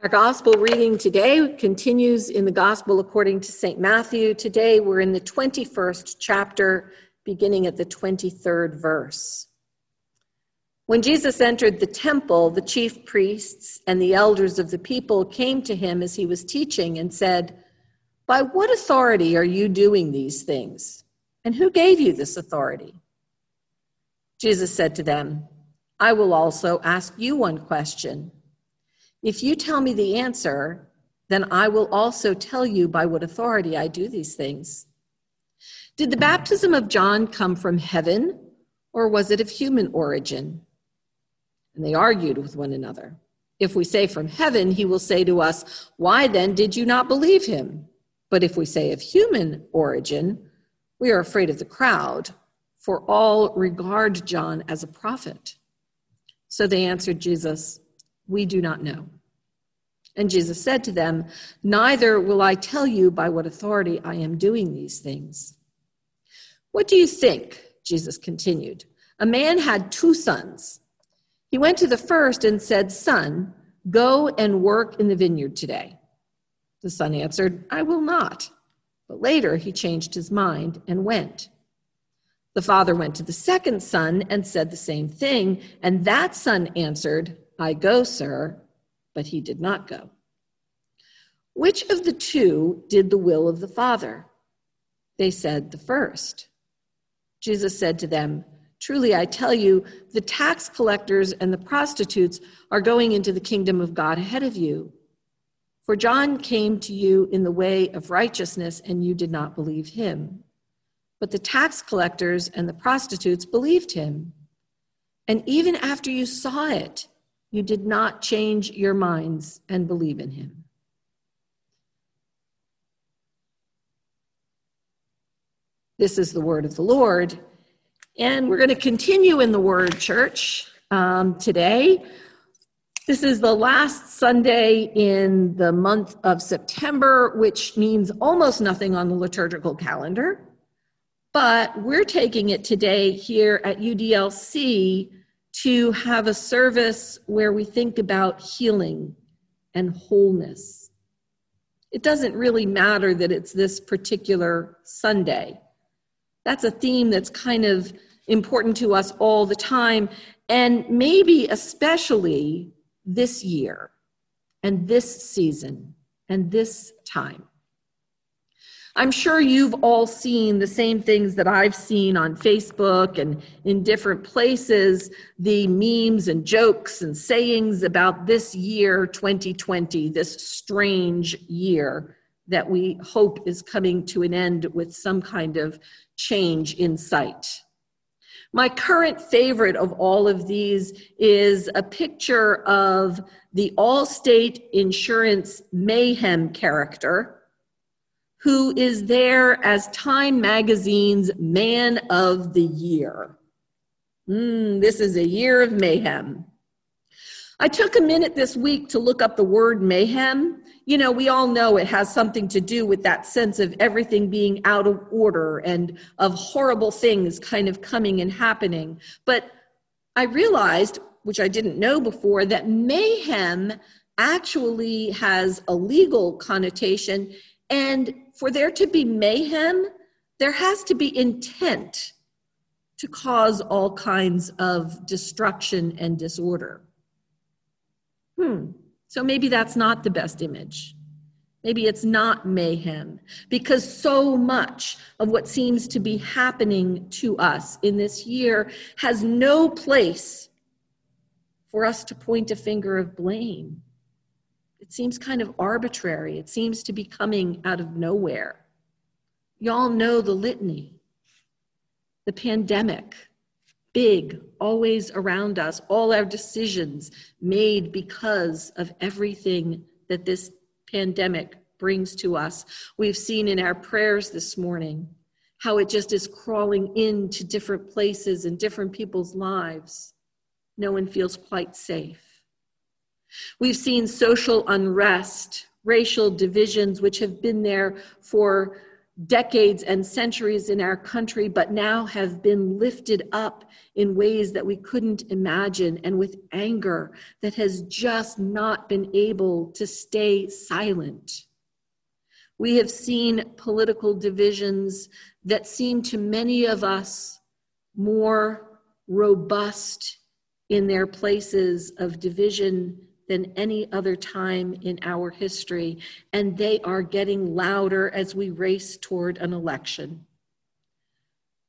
Our gospel reading today continues in the gospel according to St. Matthew. Today we're in the 21st chapter, beginning at the 23rd verse. When Jesus entered the temple, the chief priests and the elders of the people came to him as he was teaching and said, By what authority are you doing these things? And who gave you this authority? Jesus said to them, I will also ask you one question. If you tell me the answer, then I will also tell you by what authority I do these things. Did the baptism of John come from heaven, or was it of human origin? And they argued with one another. If we say from heaven, he will say to us, Why then did you not believe him? But if we say of human origin, we are afraid of the crowd, for all regard John as a prophet. So they answered Jesus, We do not know. And Jesus said to them, Neither will I tell you by what authority I am doing these things. What do you think? Jesus continued. A man had two sons. He went to the first and said, Son, go and work in the vineyard today. The son answered, I will not. But later he changed his mind and went. The father went to the second son and said the same thing, and that son answered, I go, sir, but he did not go. Which of the two did the will of the Father? They said, The first. Jesus said to them, Truly I tell you, the tax collectors and the prostitutes are going into the kingdom of God ahead of you. For John came to you in the way of righteousness, and you did not believe him. But the tax collectors and the prostitutes believed him. And even after you saw it, you did not change your minds and believe in him. This is the word of the Lord. And we're going to continue in the word, church, um, today. This is the last Sunday in the month of September, which means almost nothing on the liturgical calendar. But we're taking it today here at UDLC to have a service where we think about healing and wholeness. It doesn't really matter that it's this particular Sunday. That's a theme that's kind of important to us all the time, and maybe especially this year and this season and this time. I'm sure you've all seen the same things that I've seen on Facebook and in different places the memes and jokes and sayings about this year, 2020, this strange year that we hope is coming to an end with some kind of change in sight. My current favorite of all of these is a picture of the Allstate Insurance Mayhem character who is there as Time Magazine's Man of the Year. Mm, this is a year of mayhem. I took a minute this week to look up the word mayhem. You know, we all know it has something to do with that sense of everything being out of order and of horrible things kind of coming and happening. But I realized, which I didn't know before, that mayhem actually has a legal connotation and for there to be mayhem, there has to be intent to cause all kinds of destruction and disorder. Hmm, so maybe that's not the best image. Maybe it's not mayhem, because so much of what seems to be happening to us in this year has no place for us to point a finger of blame it seems kind of arbitrary. It seems to be coming out of nowhere. Y'all know the litany. The pandemic, big, always around us, all our decisions made because of everything that this pandemic brings to us. We've seen in our prayers this morning how it just is crawling into different places and different people's lives. No one feels quite safe. We've seen social unrest, racial divisions, which have been there for decades and centuries in our country, but now have been lifted up in ways that we couldn't imagine, and with anger that has just not been able to stay silent. We have seen political divisions that seem to many of us more robust in their places of division than any other time in our history, and they are getting louder as we race toward an election.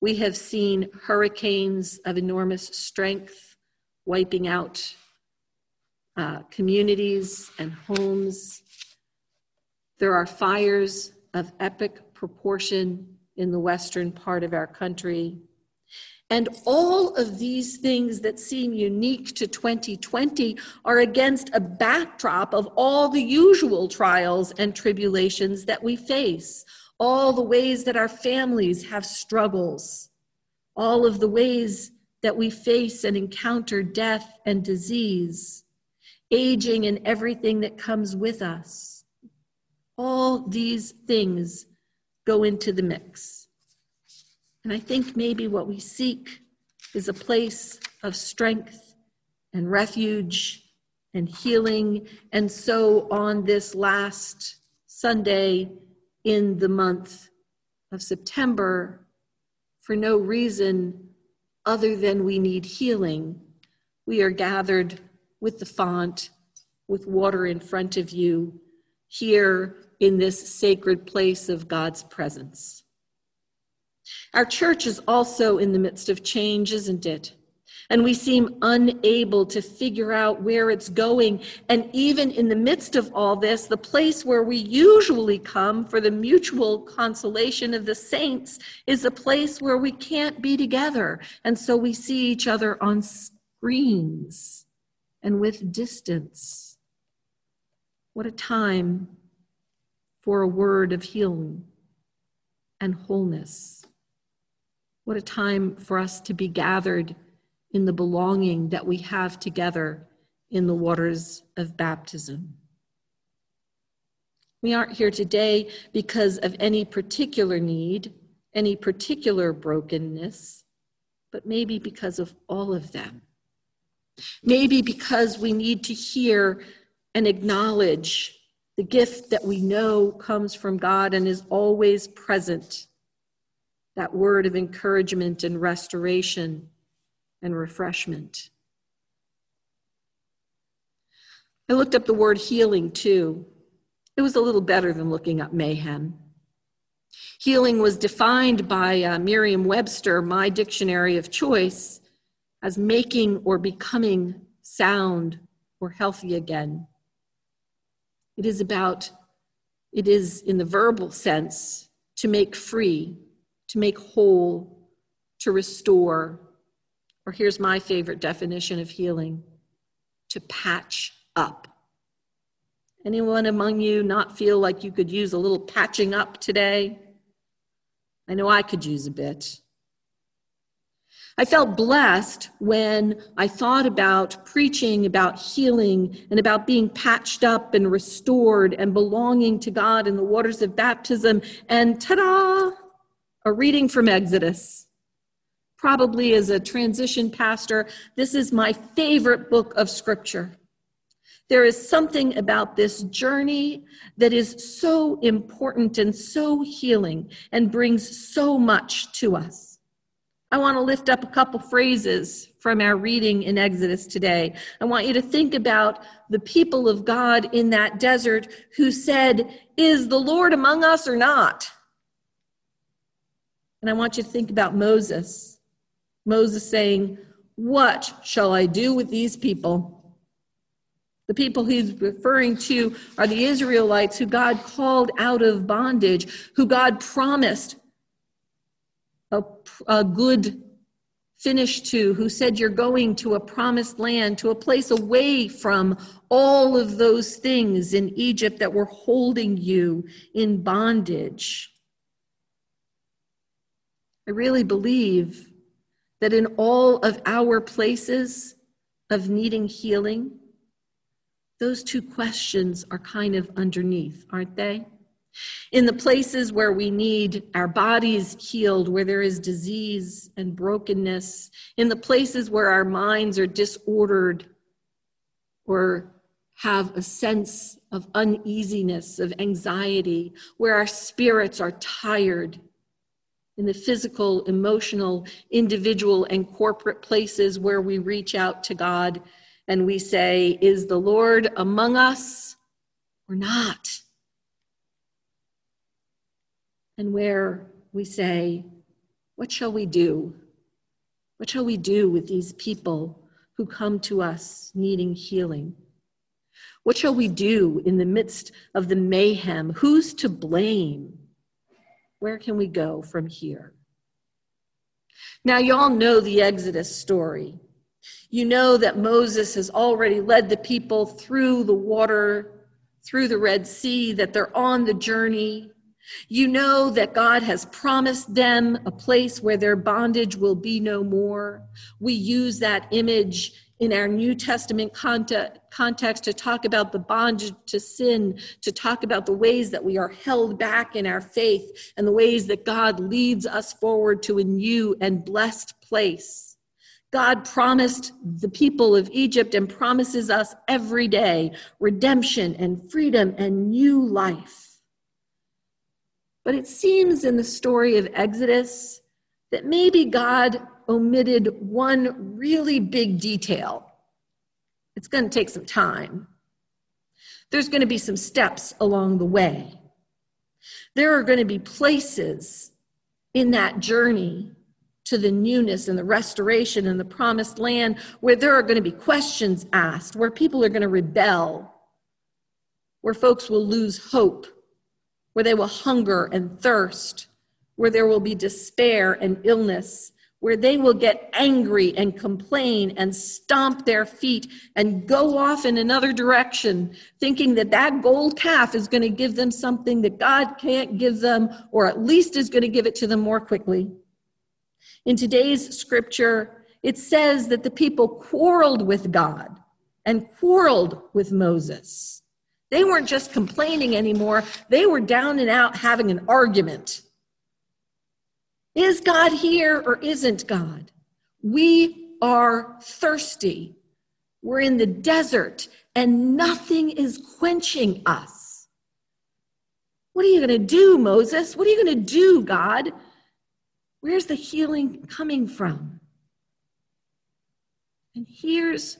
We have seen hurricanes of enormous strength wiping out uh, communities and homes. There are fires of epic proportion in the western part of our country. And all of these things that seem unique to 2020 are against a backdrop of all the usual trials and tribulations that we face, all the ways that our families have struggles, all of the ways that we face and encounter death and disease, aging and everything that comes with us. All these things go into the mix. And I think maybe what we seek is a place of strength and refuge and healing. And so on this last Sunday in the month of September, for no reason other than we need healing, we are gathered with the font, with water in front of you, here in this sacred place of God's presence. Our church is also in the midst of change, isn't it? And we seem unable to figure out where it's going. And even in the midst of all this, the place where we usually come for the mutual consolation of the saints is a place where we can't be together. And so we see each other on screens and with distance. What a time for a word of healing and wholeness. What a time for us to be gathered in the belonging that we have together in the waters of baptism. We aren't here today because of any particular need, any particular brokenness, but maybe because of all of them. Maybe because we need to hear and acknowledge the gift that we know comes from God and is always present that word of encouragement and restoration and refreshment. I looked up the word healing too. It was a little better than looking up mayhem. Healing was defined by uh, Merriam Webster, my dictionary of choice, as making or becoming sound or healthy again. It is about, it is in the verbal sense, to make free, to make whole, to restore, or here's my favorite definition of healing to patch up. Anyone among you not feel like you could use a little patching up today? I know I could use a bit. I felt blessed when I thought about preaching about healing and about being patched up and restored and belonging to God in the waters of baptism. And ta da! A reading from Exodus. Probably as a transition pastor, this is my favorite book of scripture. There is something about this journey that is so important and so healing and brings so much to us. I want to lift up a couple phrases from our reading in Exodus today. I want you to think about the people of God in that desert who said, Is the Lord among us or not? And I want you to think about Moses. Moses saying, What shall I do with these people? The people he's referring to are the Israelites who God called out of bondage, who God promised a, a good finish to, who said, You're going to a promised land, to a place away from all of those things in Egypt that were holding you in bondage. I really believe that in all of our places of needing healing, those two questions are kind of underneath, aren't they? In the places where we need our bodies healed, where there is disease and brokenness, in the places where our minds are disordered or have a sense of uneasiness, of anxiety, where our spirits are tired, in the physical, emotional, individual, and corporate places where we reach out to God and we say, Is the Lord among us or not? And where we say, What shall we do? What shall we do with these people who come to us needing healing? What shall we do in the midst of the mayhem? Who's to blame? Where can we go from here? Now, you all know the Exodus story. You know that Moses has already led the people through the water, through the Red Sea, that they're on the journey. You know that God has promised them a place where their bondage will be no more. We use that image in our New Testament context to talk about the bondage to sin, to talk about the ways that we are held back in our faith, and the ways that God leads us forward to a new and blessed place. God promised the people of Egypt and promises us every day redemption and freedom and new life. But it seems in the story of Exodus that maybe God omitted one really big detail. It's going to take some time. There's going to be some steps along the way. There are going to be places in that journey to the newness and the restoration and the promised land where there are going to be questions asked, where people are going to rebel, where folks will lose hope, where they will hunger and thirst, where there will be despair and illness, where they will get angry and complain and stomp their feet and go off in another direction, thinking that that gold calf is going to give them something that God can't give them, or at least is going to give it to them more quickly. In today's scripture, it says that the people quarreled with God and quarreled with Moses. They weren't just complaining anymore, they were down and out having an argument. Is God here or isn't God? We are thirsty. We're in the desert and nothing is quenching us. What are you going to do, Moses? What are you going to do, God? Where's the healing coming from? And here's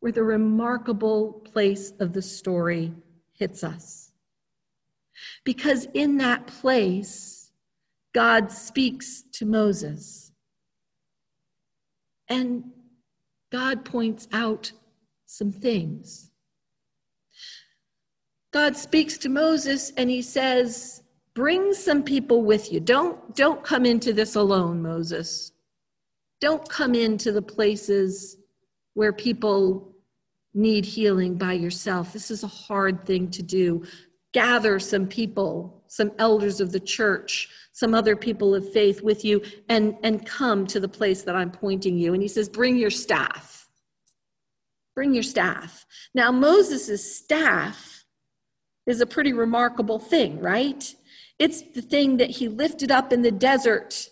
where the remarkable place of the story hits us. Because in that place, God speaks to Moses. And God points out some things. God speaks to Moses and he says, Bring some people with you. Don't, don't come into this alone, Moses. Don't come into the places where people need healing by yourself. This is a hard thing to do. Gather some people, some elders of the church, some other people of faith with you and, and come to the place that I'm pointing you. And he says, Bring your staff. Bring your staff. Now, Moses' staff is a pretty remarkable thing, right? It's the thing that he lifted up in the desert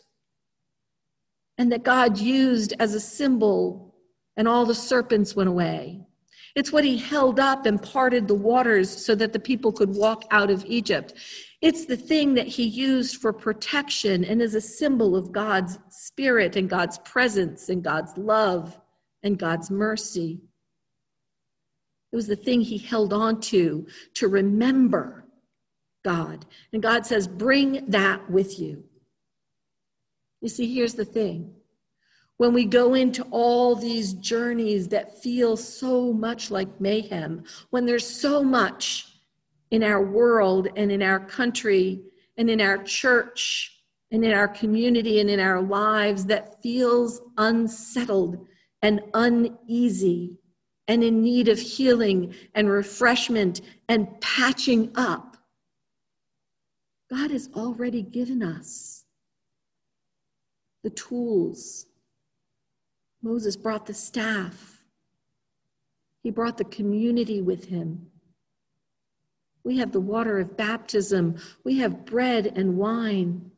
and that God used as a symbol, and all the serpents went away. It's what he held up and parted the waters so that the people could walk out of Egypt. It's the thing that he used for protection and is a symbol of God's spirit and God's presence and God's love and God's mercy. It was the thing he held on to to remember God. And God says, Bring that with you. You see, here's the thing. When we go into all these journeys that feel so much like mayhem, when there's so much in our world and in our country and in our church and in our community and in our lives that feels unsettled and uneasy and in need of healing and refreshment and patching up. God has already given us the tools. Moses brought the staff. He brought the community with him. We have the water of baptism. We have bread and wine.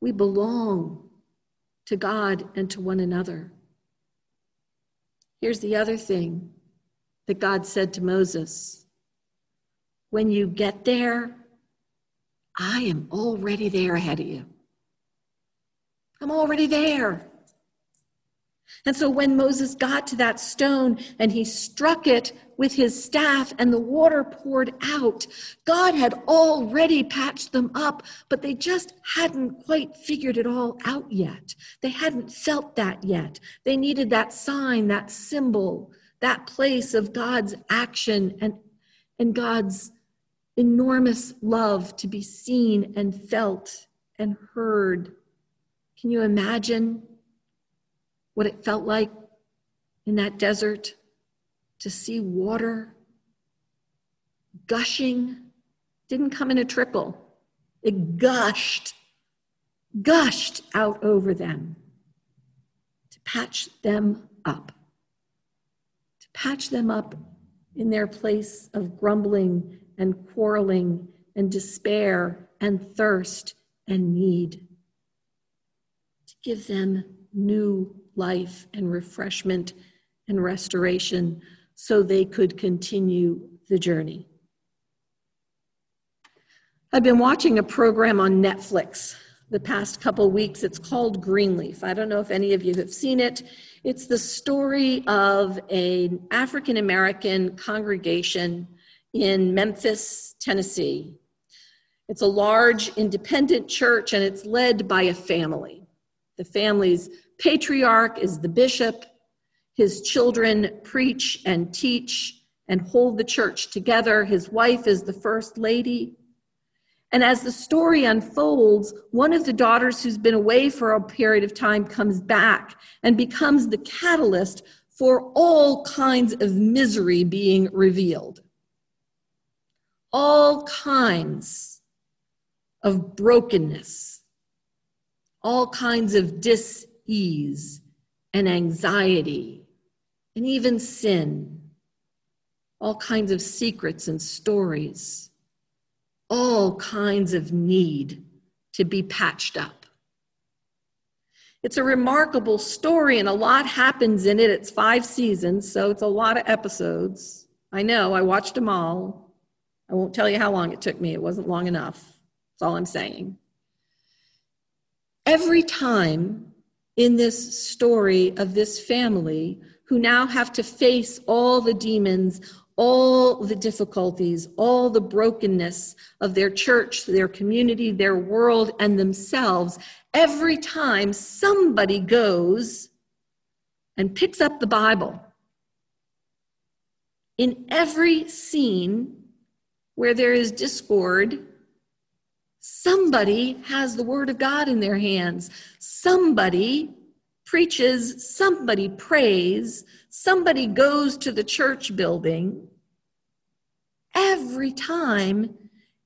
We belong to God and to one another. Here's the other thing that God said to Moses When you get there, I am already there ahead of you. I'm already there. And so when Moses got to that stone and he struck it with his staff and the water poured out, God had already patched them up, but they just hadn't quite figured it all out yet. They hadn't felt that yet. They needed that sign, that symbol, that place of God's action and, and God's enormous love to be seen and felt and heard. Can you imagine what it felt like in that desert to see water gushing? Didn't come in a trickle, it gushed, gushed out over them to patch them up, to patch them up in their place of grumbling and quarreling and despair and thirst and need, to give them new life and refreshment and restoration so they could continue the journey. I've been watching a program on Netflix the past couple weeks. It's called Greenleaf. I don't know if any of you have seen it. It's the story of an African American congregation in Memphis, Tennessee. It's a large independent church and it's led by a family. The family's patriarch is the bishop. His children preach and teach and hold the church together. His wife is the first lady. And as the story unfolds, one of the daughters who's been away for a period of time comes back and becomes the catalyst for all kinds of misery being revealed. All kinds of brokenness, all kinds of dis ease and anxiety and even sin, all kinds of secrets and stories, all kinds of need to be patched up. It's a remarkable story, and a lot happens in it. It's five seasons, so it's a lot of episodes. I know, I watched them all. I won't tell you how long it took me, it wasn't long enough. That's all I'm saying. Every time in this story of this family who now have to face all the demons, all the difficulties, all the brokenness of their church, their community, their world, and themselves every time somebody goes and picks up the Bible. In every scene where there is discord, Somebody has the word of God in their hands. Somebody preaches, somebody prays, somebody goes to the church building. Every time,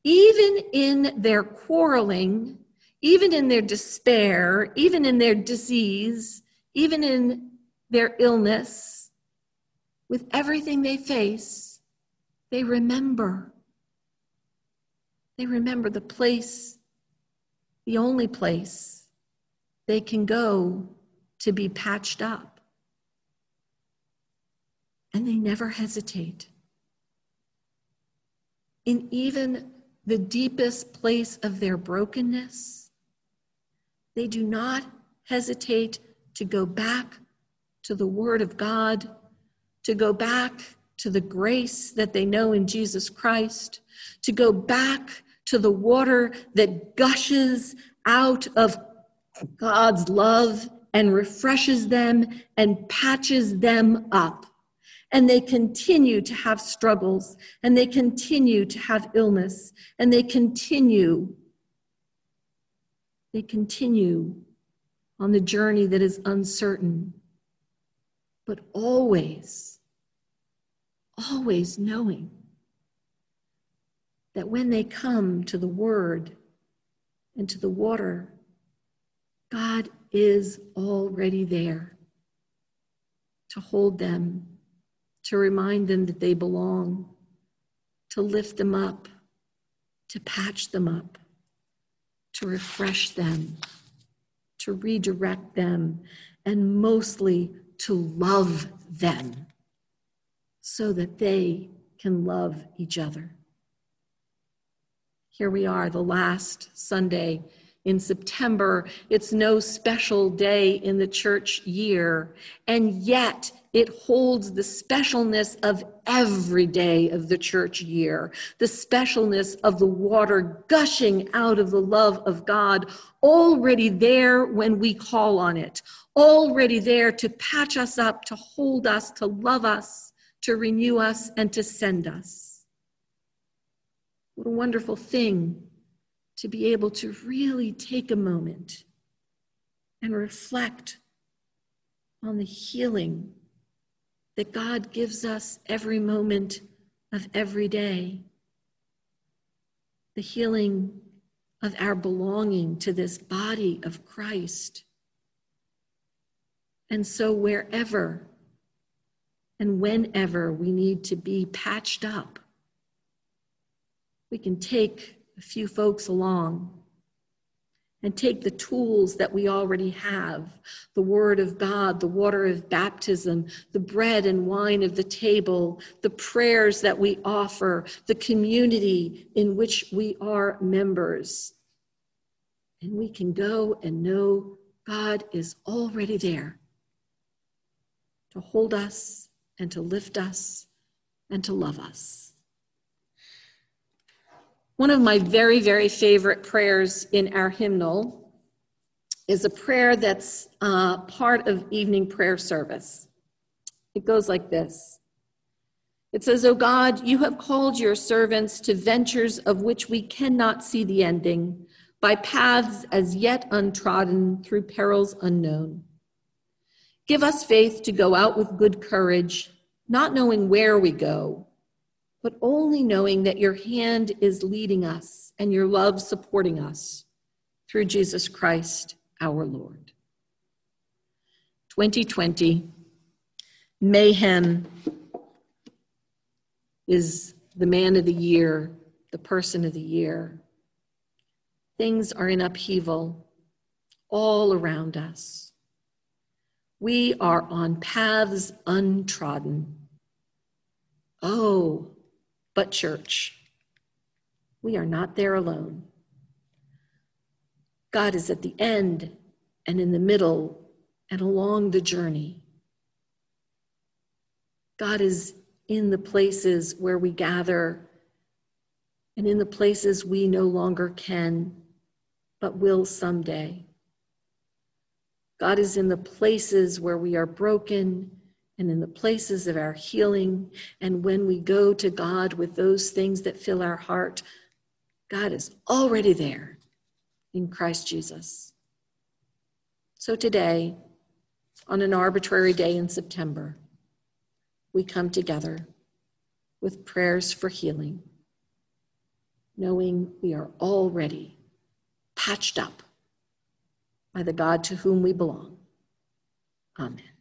even in their quarreling, even in their despair, even in their disease, even in their illness, with everything they face, they remember they remember the place, the only place they can go to be patched up. And they never hesitate. In even the deepest place of their brokenness, they do not hesitate to go back to the Word of God, to go back to the grace that they know in Jesus Christ, to go back to the water that gushes out of God's love and refreshes them and patches them up. And they continue to have struggles, and they continue to have illness, and they continue, they continue on the journey that is uncertain, but always, always knowing that when they come to the Word and to the water, God is already there to hold them, to remind them that they belong, to lift them up, to patch them up, to refresh them, to redirect them, and mostly to love them so that they can love each other. Here we are, the last Sunday in September. It's no special day in the church year, and yet it holds the specialness of every day of the church year, the specialness of the water gushing out of the love of God, already there when we call on it, already there to patch us up, to hold us, to love us, to renew us, and to send us. What a wonderful thing to be able to really take a moment and reflect on the healing that God gives us every moment of every day. The healing of our belonging to this body of Christ. And so, wherever and whenever we need to be patched up, we can take a few folks along and take the tools that we already have the Word of God, the water of baptism, the bread and wine of the table, the prayers that we offer, the community in which we are members. And we can go and know God is already there to hold us and to lift us and to love us. One of my very, very favorite prayers in our hymnal is a prayer that's uh, part of evening prayer service. It goes like this It says, O God, you have called your servants to ventures of which we cannot see the ending, by paths as yet untrodden, through perils unknown. Give us faith to go out with good courage, not knowing where we go but only knowing that your hand is leading us and your love supporting us through Jesus Christ our Lord. 2020, mayhem is the man of the year, the person of the year. Things are in upheaval all around us. We are on paths untrodden. Oh, but church. We are not there alone. God is at the end and in the middle and along the journey. God is in the places where we gather and in the places we no longer can, but will someday. God is in the places where we are broken and in the places of our healing. And when we go to God with those things that fill our heart, God is already there in Christ Jesus. So today, on an arbitrary day in September, we come together with prayers for healing, knowing we are already patched up by the God to whom we belong. Amen.